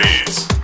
Please.